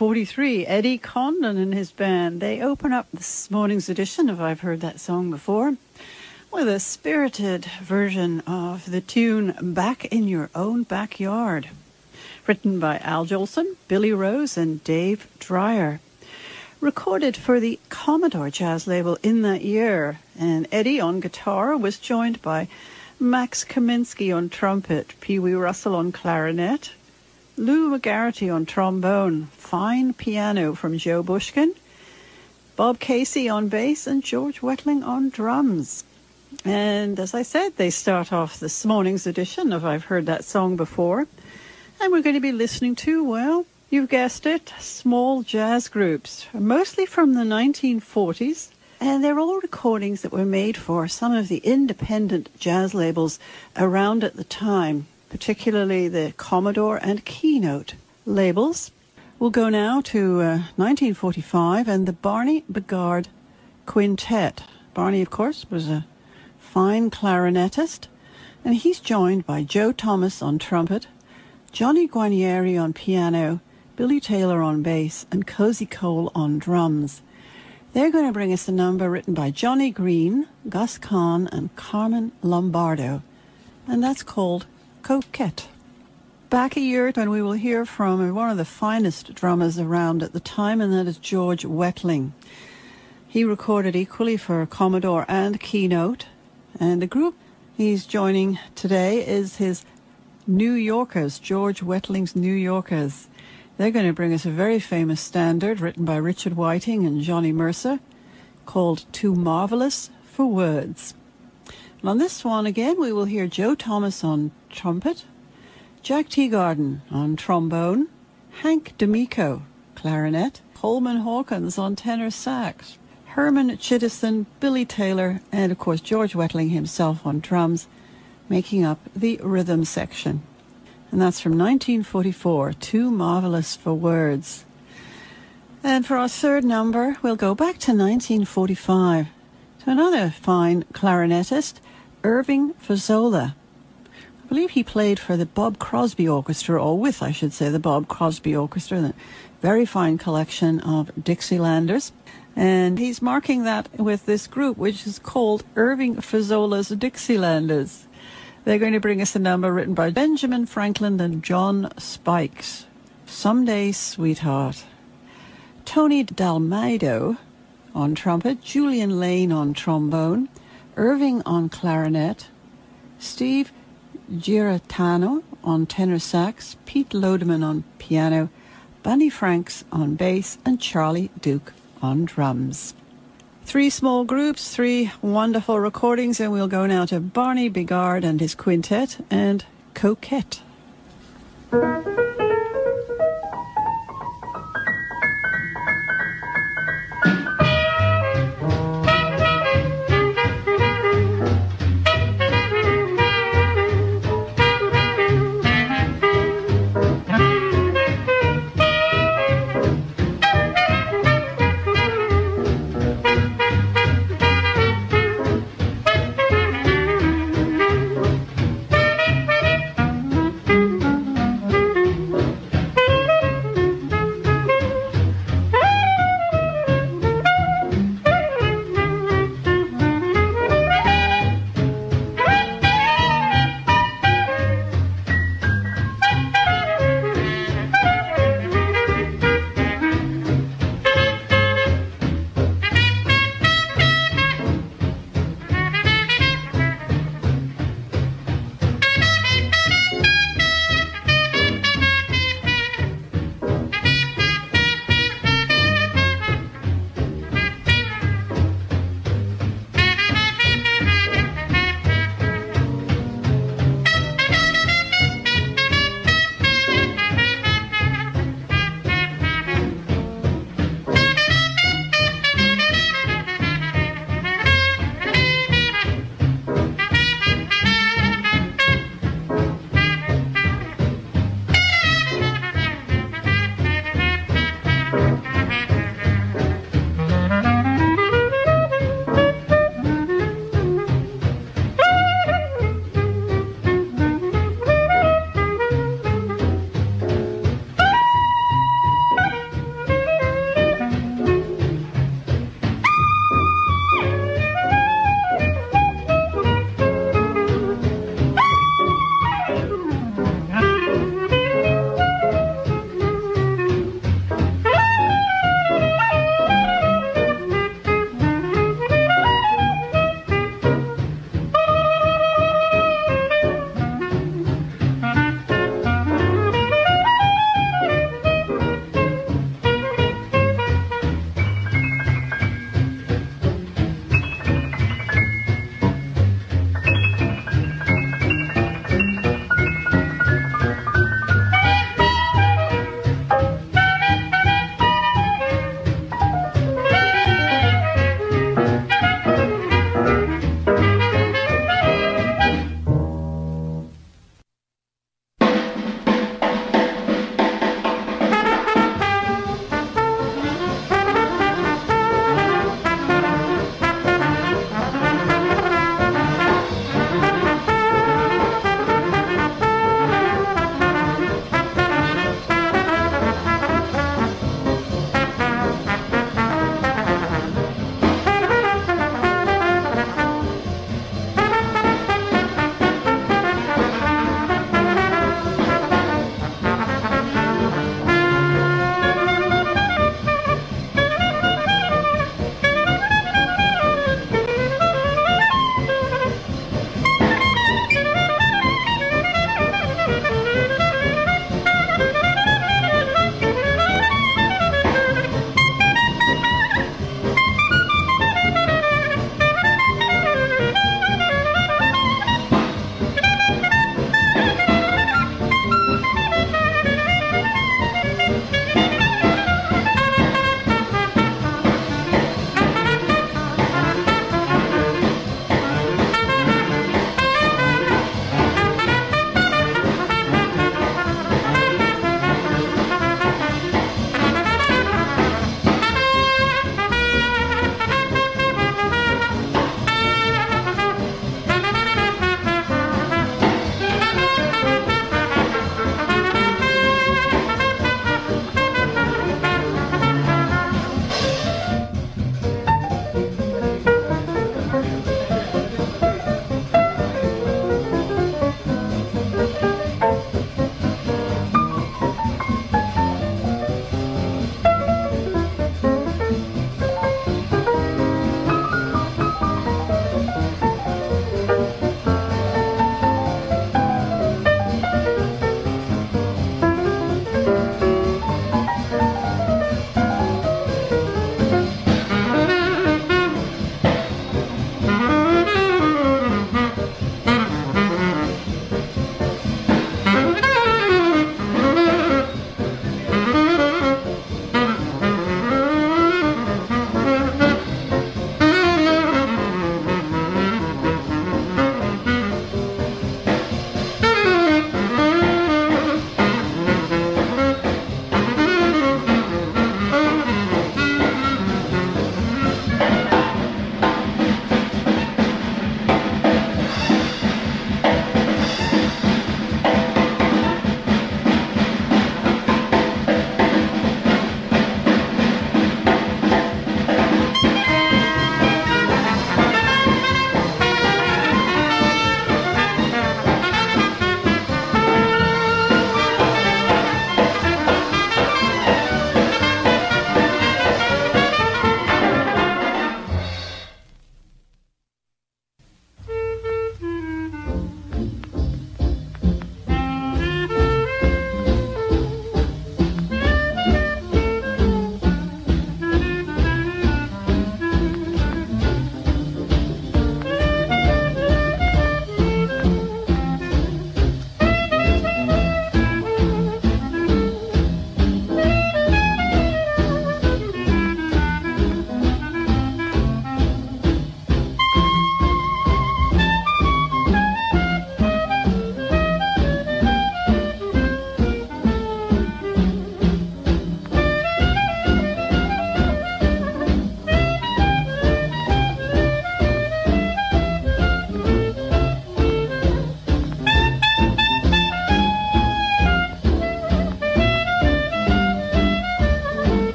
1943, Eddie Condon and his band, they open up this morning's edition of I've Heard That Song Before with a spirited version of the tune Back in Your Own Backyard, written by Al Jolson, Billy Rose, and Dave Dreyer. Recorded for the Commodore Jazz label in that year, and Eddie on guitar was joined by Max Kaminsky on trumpet, Pee Wee Russell on clarinet, Lou McGarity on trombone, fine piano from Joe Bushkin, Bob Casey on bass, and George Wettling on drums. And as I said, they start off this morning's edition of I've Heard That Song Before. And we're going to be listening to, well, you've guessed it, small jazz groups, mostly from the 1940s. And they're all recordings that were made for some of the independent jazz labels around at the time particularly the Commodore and Keynote labels. We'll go now to uh, 1945 and the Barney Bigard Quintet. Barney, of course, was a fine clarinetist, and he's joined by Joe Thomas on trumpet, Johnny Guarnieri on piano, Billy Taylor on bass, and Cozy Cole on drums. They're going to bring us a number written by Johnny Green, Gus Kahn, and Carmen Lombardo, and that's called Coquette. Back a year when we will hear from one of the finest drummers around at the time, and that is George Wettling. He recorded equally for Commodore and Keynote, and the group he's joining today is his New Yorkers, George Wettling's New Yorkers. They're going to bring us a very famous standard written by Richard Whiting and Johnny Mercer called Too Marvelous for Words. And on this one again, we will hear Joe Thomas on trumpet, Jack Teagarden on trombone, Hank D'Amico, clarinet, Coleman Hawkins on tenor sax, Herman Chittison, Billy Taylor, and of course George Wettling himself on drums, making up the rhythm section and that's from 1944, Too Marvelous for Words. And for our third number, we'll go back to 1945 to another fine clarinetist, Irving Fazola. I believe he played for the Bob Crosby Orchestra, or with, I should say, the Bob Crosby Orchestra, the very fine collection of Dixielanders. And he's marking that with this group, which is called Irving Fazola's Dixielanders. They're going to bring us a number written by Benjamin Franklin and John Spikes. Someday, Sweetheart. Tony Dalmaido on trumpet, Julian Laine on trombone, Irving on clarinet, Steve Giratano on tenor sax, Pete Lodeman on piano, Bunny Franks on bass, and Charlie Duke on drums. Three small groups, three wonderful recordings, and we'll go now to Barney Bigard and his quintet and Coquette.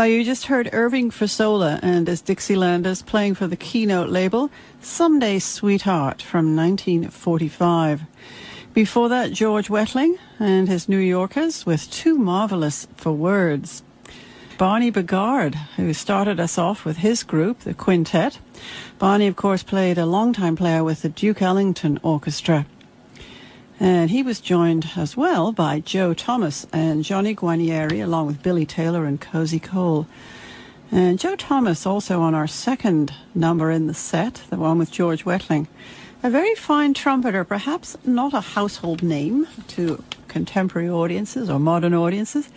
Well, you just heard Irving Fazola and his Dixielanders playing for the Keynote label, Someday Sweetheart from 1945. Before that, George Wettling and his New Yorkers with Too Marvelous for Words. Barney Bigard, who started us off with his group, the Quintet. Barney, of course, played a long-time player with the Duke Ellington Orchestra. And he was joined as well by Joe Thomas and Johnny Guarnieri, along with Billy Taylor and Cozy Cole. And Joe Thomas also on our second number in the set, the one with George Wettling. A very fine trumpeter, perhaps not a household name to contemporary audiences or modern audiences,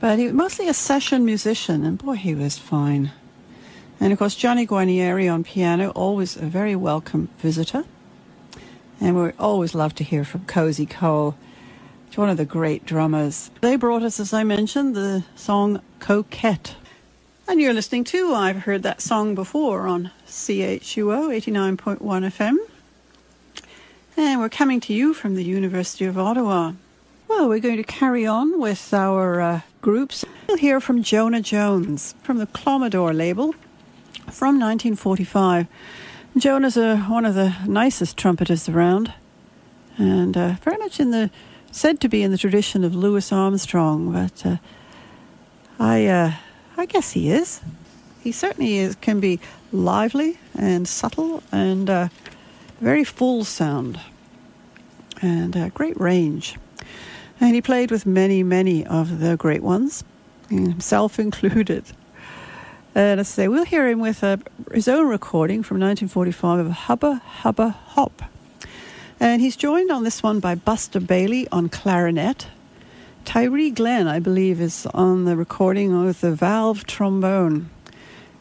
but he was mostly a session musician, and boy, he was fine. And of course, Johnny Guarnieri on piano, always a very welcome visitor. And we always love to hear from Cozy Cole. He's one of the great drummers. They brought us, as I mentioned, the song Coquette. And you're listening to, I've heard that song before on CHUO 89.1 FM. And we're coming to you from the University of Ottawa. Well, we're going to carry on with our uh, groups. We'll hear from Jonah Jones from the Commodore label from 1945. Jonah's uh, one of the nicest trumpeters around, and uh, very much in the said to be in the tradition of Louis Armstrong. But uh, I, uh, I guess he is. He certainly is, can be lively and subtle and uh, very full sound, and uh, great range. And he played with many, many of the great ones, himself included. As I say, we'll hear him with uh, his own recording from 1945 of Hubba Hubba Hop. And he's joined on this one by Buster Bailey on clarinet. Tyree Glenn, I believe, is on the recording with the valve trombone.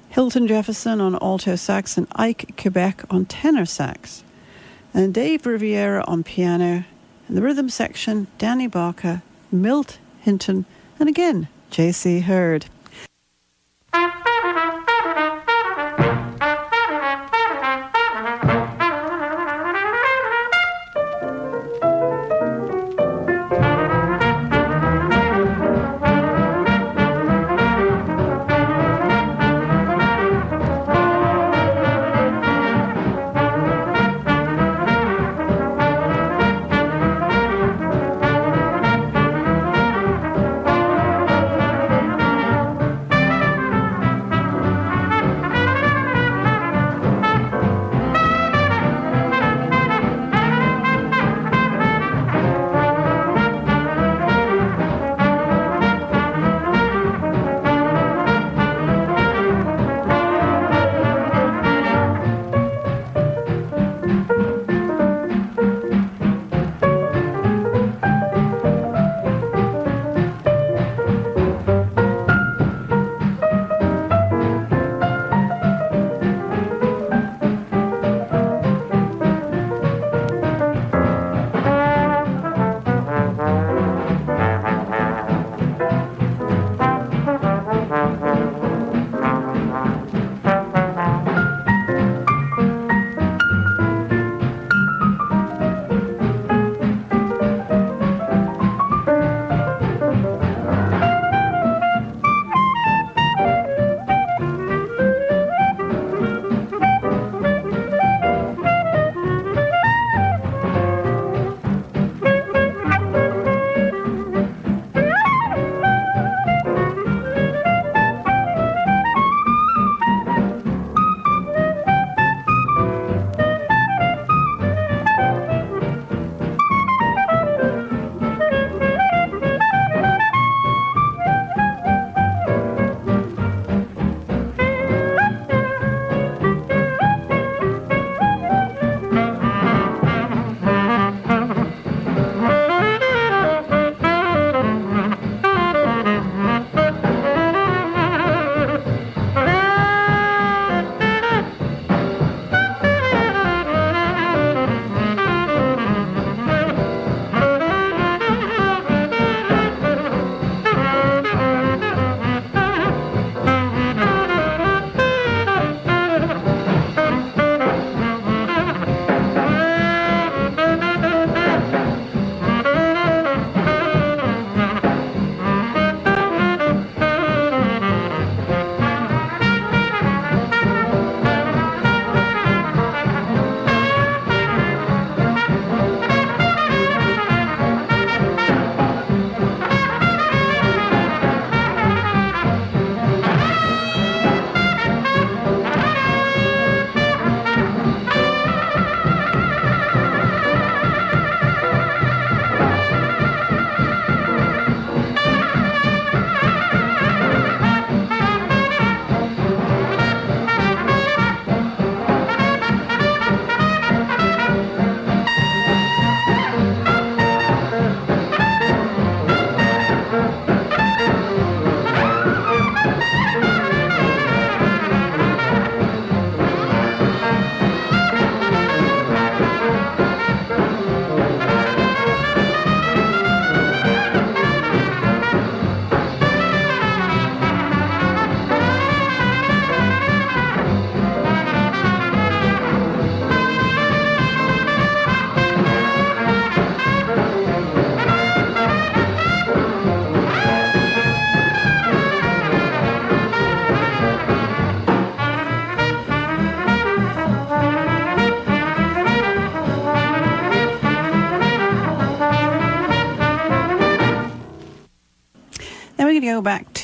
Hilton Jefferson on alto sax and Ike Quebec on tenor sax. And Dave Rivera on piano. And the rhythm section, Danny Barker, Milt Hinton, and again, J.C. Heard.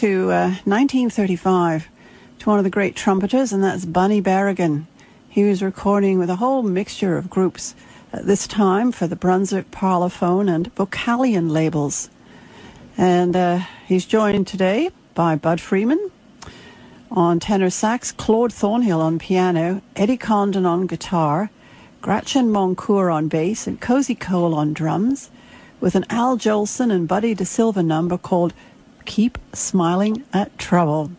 To uh, 1935 to one of the great trumpeters, and that's Bunny Berigan. He was recording with a whole mixture of groups at this time for the Brunswick Parlophone and Vocalion labels. And uh, he's joined today by Bud Freeman on tenor sax, Claude Thornhill on piano, Eddie Condon on guitar, Grachan Moncur on bass, and Cozy Cole on drums, with an Al Jolson and Buddy DeSylva number called Keep Smiling at Trouble.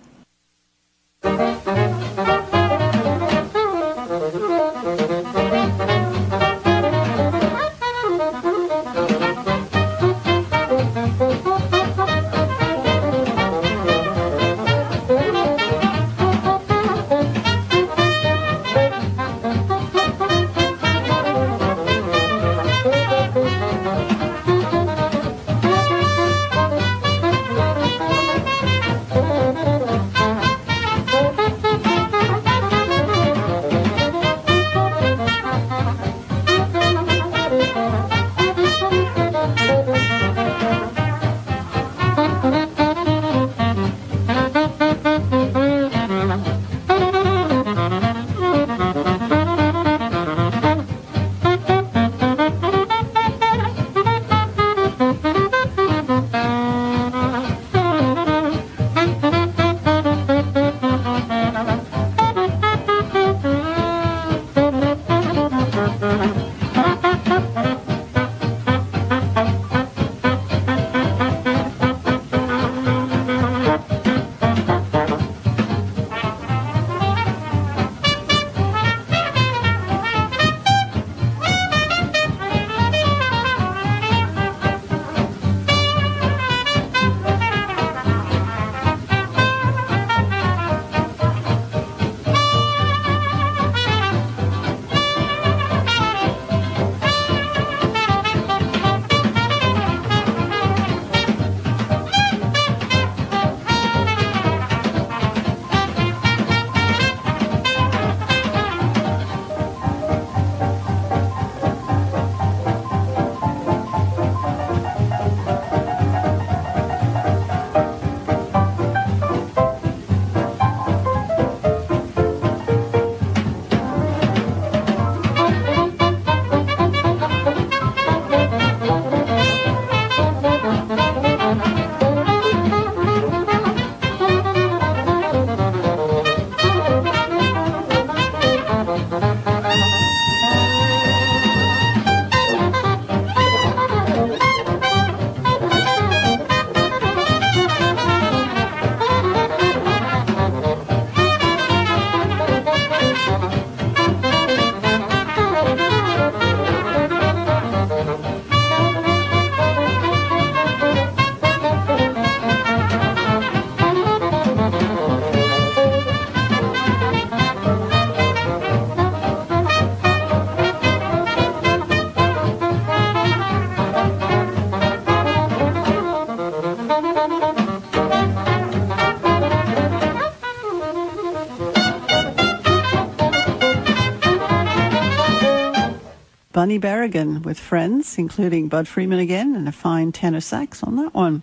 Bunny Berigan with friends, including Bud Freeman again and a fine tenor sax on that one.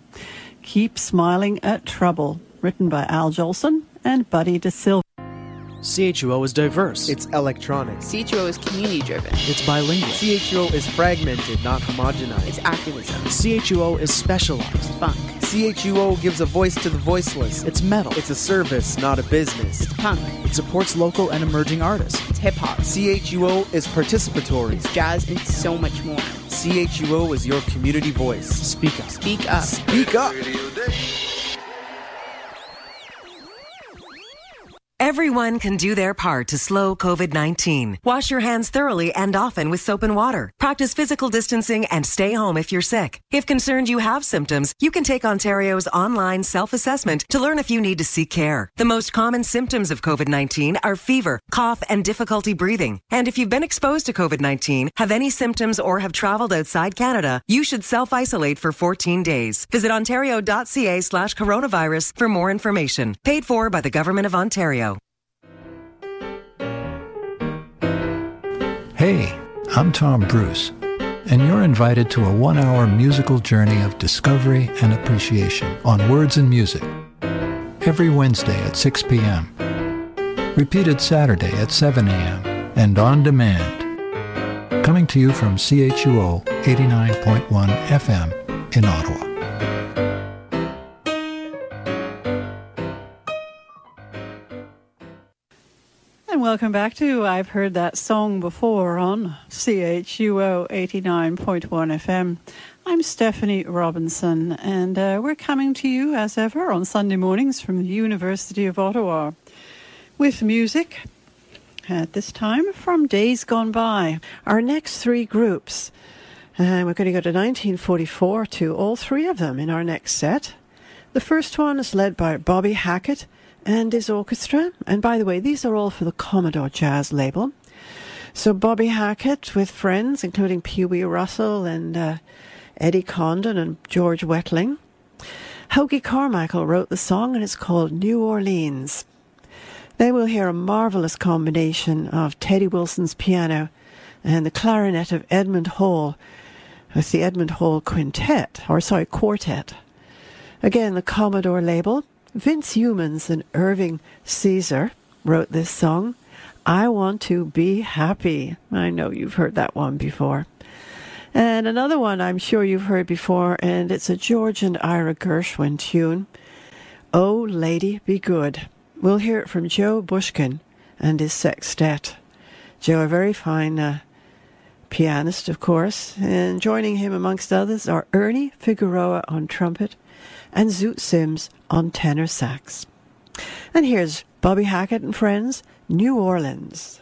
Keep Smiling at Trouble, written by Al Jolson and Buddy DeSylva. CHUO is diverse. It's electronic. CHUO is community driven. It's bilingual. CHUO is fragmented, not homogenized. It's activism. CHUO is specialized. It's funk. CHUO gives a voice to the voiceless. It's metal. It's a service, not a business. It's punk. It supports local and emerging artists. It's hip hop. CHUO is participatory. It's jazz and so much more. CHUO is your community voice. Speak up. Speak up. Speak up. Everyone can do their part to slow COVID 19. Wash your hands thoroughly and often with soap and water. Practice physical distancing and stay home if you're sick. If concerned you have symptoms, you can take Ontario's online self assessment to learn if you need to seek care. The most common symptoms of COVID 19 are fever, cough, and difficulty breathing. And if you've been exposed to COVID 19, have any symptoms, or have traveled outside Canada, you should self isolate for 14 days. Visit ontario.ca slash coronavirus for more information. Paid for by the Government of Ontario. Hey, I'm Tom Bruce. and you're invited to a one hour musical journey of discovery and appreciation on Words and Music. Every Wednesday at 6 p.m. Repeated Saturday at 7 a.m. and on demand. Coming to you from CHUO 89.1 FM in Ottawa. And welcome back to I've Heard That Song Before on CHUO 89.1 FM. I'm Stephanie Robinson, and uh, we're coming to you as ever on Sunday mornings from the University of Ottawa with music at this time from Days Gone By. Our next three groups, uh, we're going to go to 1944 to all three of them in our next set. The first one is led by Bobby Hackett and his orchestra. And by the way, these are all for the Commodore Jazz label. So Bobby Hackett with friends, including Pee Wee Russell and uh, Eddie Condon and George Wettling. Hoagy Carmichael wrote the song and it's called New Orleans. Then we'll hear a marvelous combination of Teddy Wilson's piano and the clarinet of Edmund Hall with the Edmund Hall Quintet, or sorry, Quartet. Again, the Commodore label. Vince Youmans and Irving Caesar wrote this song. I want to be happy. I know you've heard that one before. And another one I'm sure you've heard before, and it's a George and Ira Gershwin tune. Oh, Lady, be good. We'll hear it from Joe Bushkin and his sextet. Joe, a very fine uh, pianist, of course, and joining him amongst others are Ernie Figueroa on trumpet and Zoot Sims on tenor sax. And here's Bobby Hackett and friends, New Orleans.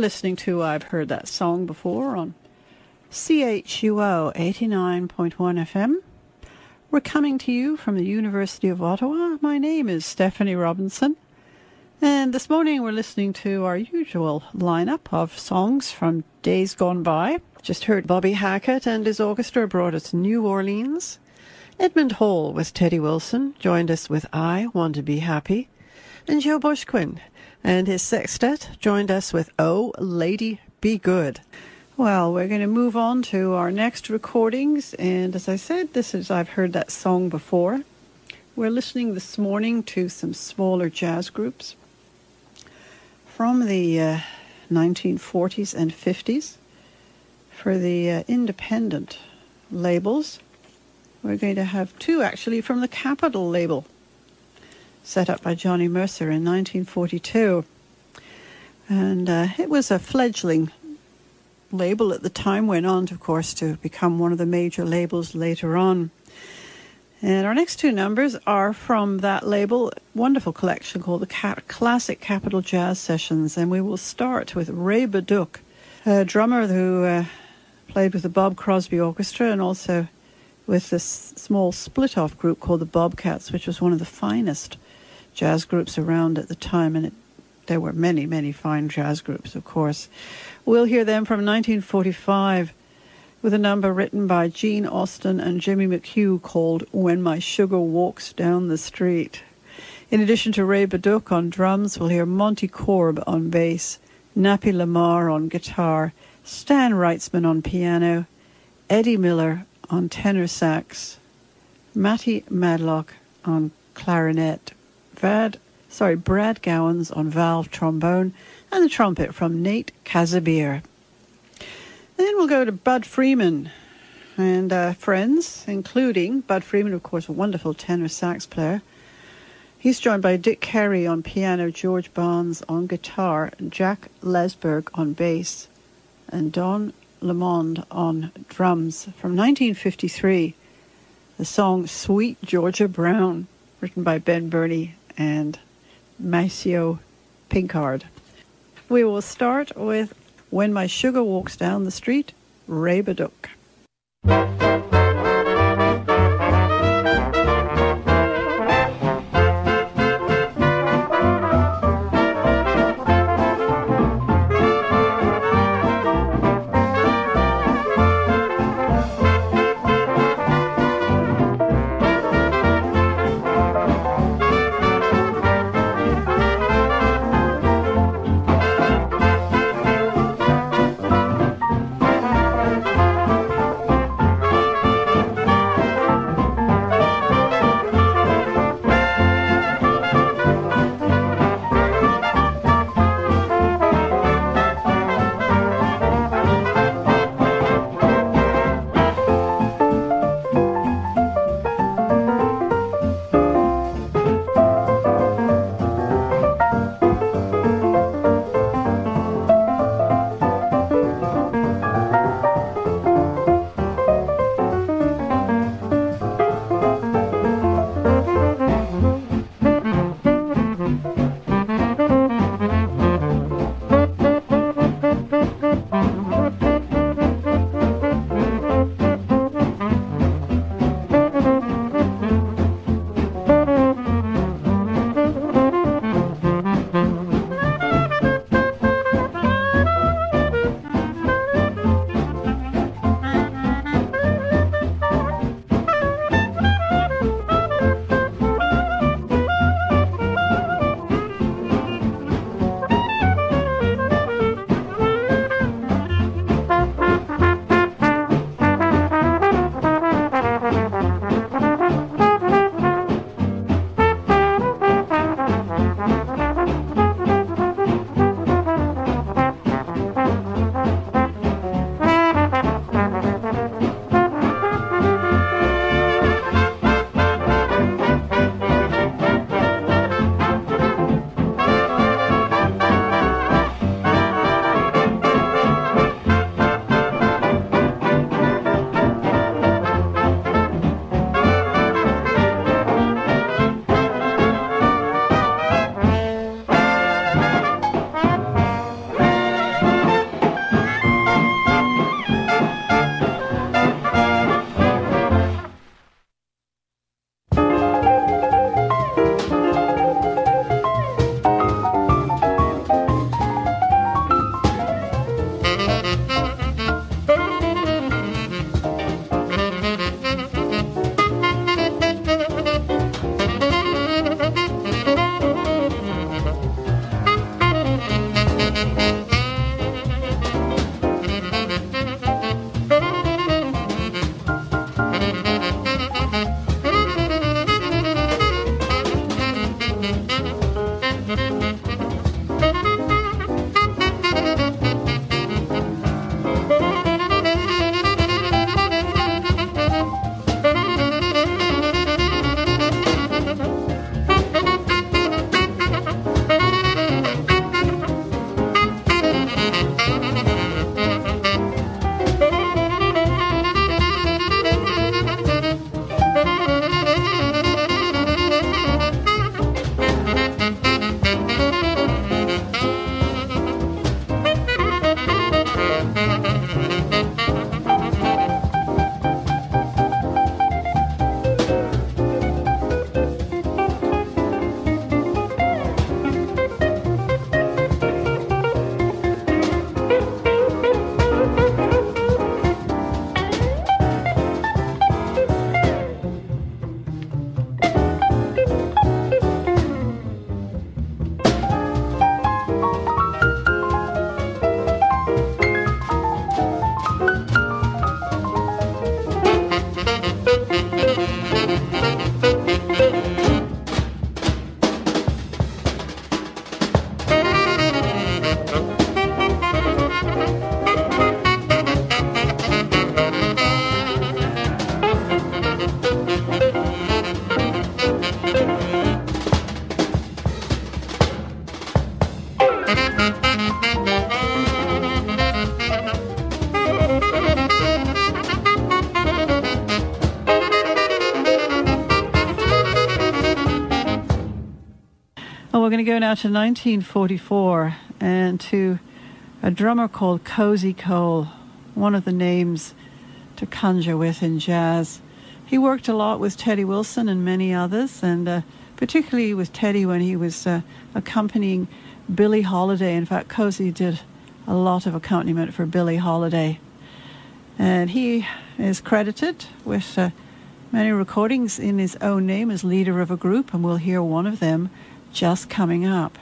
Listening to I've Heard That Song Before on CHUO 89.1 FM. We're coming to you from the University of Ottawa. My name is Stephanie Robinson. And this morning we're listening to our usual lineup of songs from days gone by. Just heard Bobby Hackett and his orchestra brought us New Orleans. Edmund Hall with Teddy Wilson joined us with I Want to Be Happy. And Joe Bushkin and his sextet joined us with Oh Lady Be Good. Well, we're going to move on to our next recordings. And as I said, this is, I've heard that song before. We're listening this morning to some smaller jazz groups from the uh, 1940s and 50s for the uh, independent labels. We're going to have two actually from the Capitol label, set up by Johnny Mercer in 1942. And uh, it was a fledgling label at the time, went on, of course, to become one of the major labels later on. And our next two numbers are from that label, wonderful collection called the Classic Capitol Jazz Sessions. And we will start with Ray Bauduc, a drummer who uh, played with the Bob Crosby Orchestra and also with this small split off group called the Bobcats, which was one of the finest jazz groups around at the time. And it, there were many, many fine jazz groups, of course. We'll hear them from 1945 with a number written by Gene Austin and Jimmy McHugh called When My Sugar Walks Down the Street. In addition to Ray Bauduc on drums, we'll hear Morty Corb on bass, Nappy Lamar on guitar, Stan Wrightsman on piano, Eddie Miller on tenor sax, Matty Matlock on clarinet, Vad, sorry, Brad Gowans on valve trombone, and the trumpet from Nate Kazebier. Then we'll go to Bud Freeman and uh, friends, including Bud Freeman, of course, a wonderful tenor sax player. He's joined by Dick Carey on piano, George Barnes on guitar, Jack Lesberg on bass, and Don Lamond on drums. From 1953, the song Sweet Georgia Brown, written by Ben Bernie and Maceo Pinkard. We will start with When My Sugar Walks Down the Street, Ray Bauduc. We're going to go now to 1944 and to a drummer called Cozy Cole, one of the names to conjure with in jazz. He worked a lot with Teddy Wilson and many others, and uh, particularly with Teddy when he was uh, accompanying Billie Holiday. In fact, Cozy did a lot of accompaniment for Billie Holiday. And he is credited with uh, many recordings in his own name as leader of a group, and we'll hear one of them just coming up.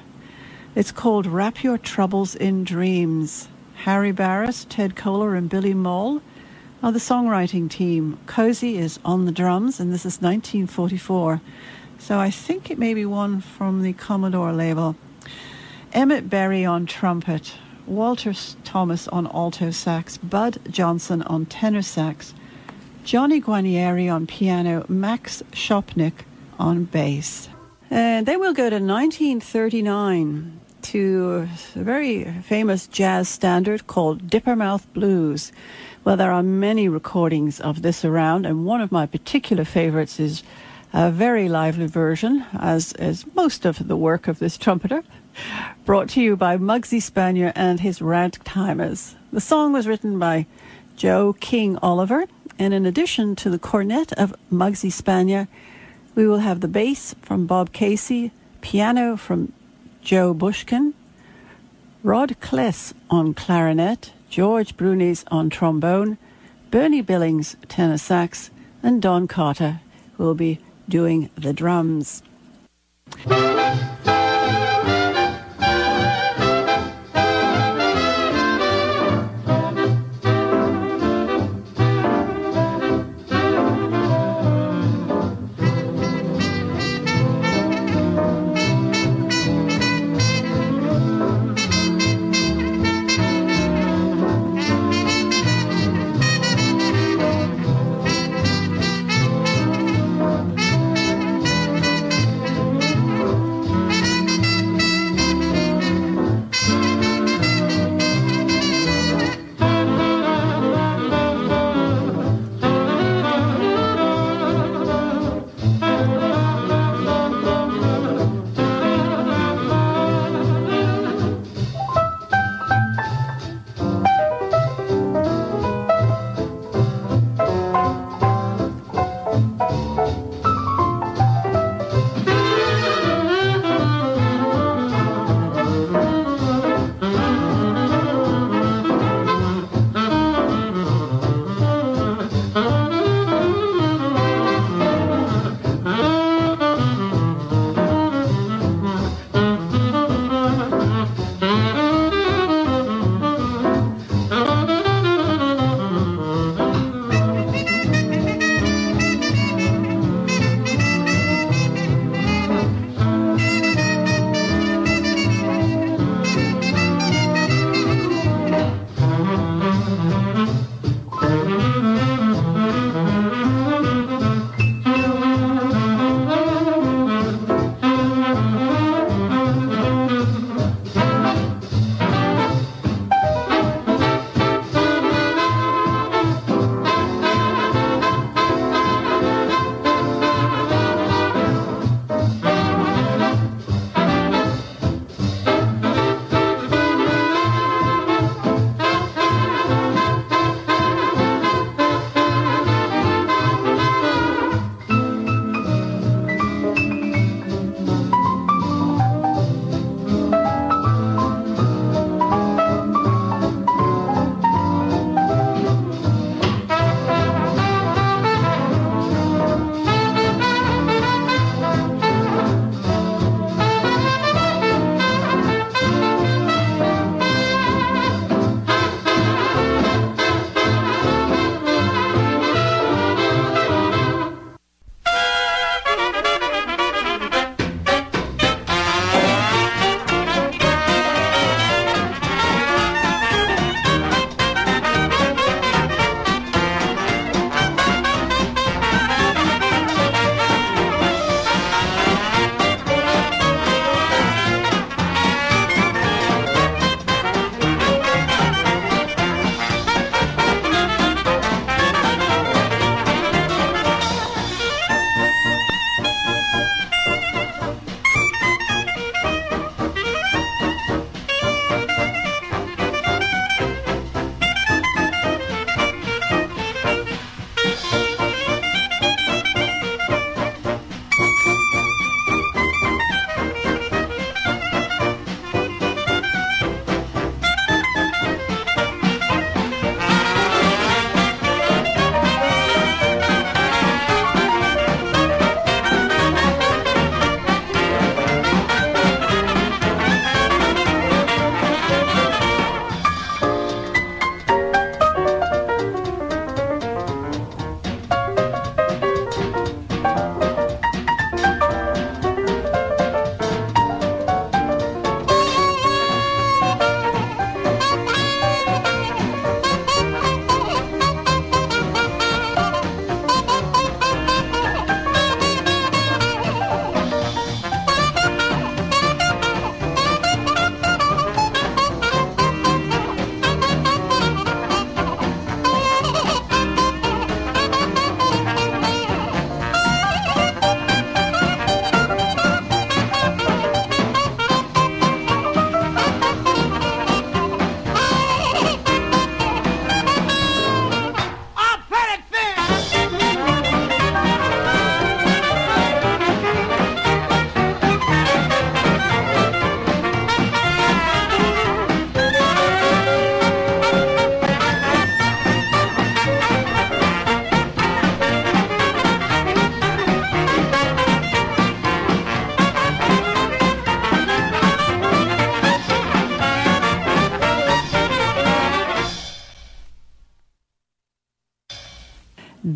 It's called Wrap Your Troubles in Dreams. Harry Barris, Ted Koehler, and Billy Moll are the songwriting team. Cozy is on the drums, and this is 1944. So I think it may be one from the Commodore label. Emmett Berry on trumpet, Walter Thomas on alto sax, Bud Johnson on tenor sax, Johnny Guarnieri on piano, Max Shopnick on bass. Uh, and then we'll go to 1939 to a very famous jazz standard called Dippermouth Blues. Well, there are many recordings of this around, and one of my particular favorites is a very lively version, as is most of the work of this trumpeter, brought to you by Muggsy Spanier and his Ragtimers. The song was written by Joe King Oliver, and in addition to the cornet of Muggsy Spanier, we will have the bass from Bob Casey, piano from Joe Bushkin, Rod Cless on clarinet, George Brunis on trombone, Bernie Billings tenor sax, and Don Carter will be doing the drums.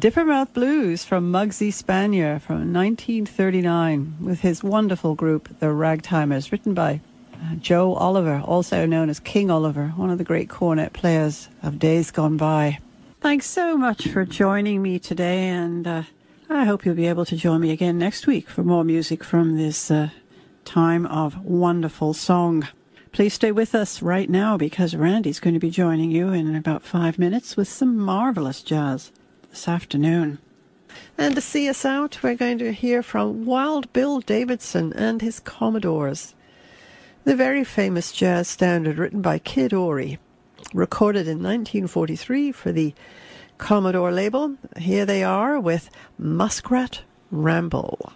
Dippermouth Blues from Muggsy Spanier from 1939 with his wonderful group, the Ragtimers, written by uh, Joe Oliver, also known as King Oliver, one of the great cornet players of days gone by. Thanks so much for joining me today, and uh, I hope you'll be able to join me again next week for more music from this uh, time of wonderful song. Please stay with us right now because Randy's going to be joining you in about five minutes with some marvelous jazz this afternoon. And to see us out, we're going to hear from Wild Bill Davison and his Commodores, the very famous jazz standard written by Kid Ory, recorded in 1943 for the Commodore label. Here they are with Muskrat Ramble.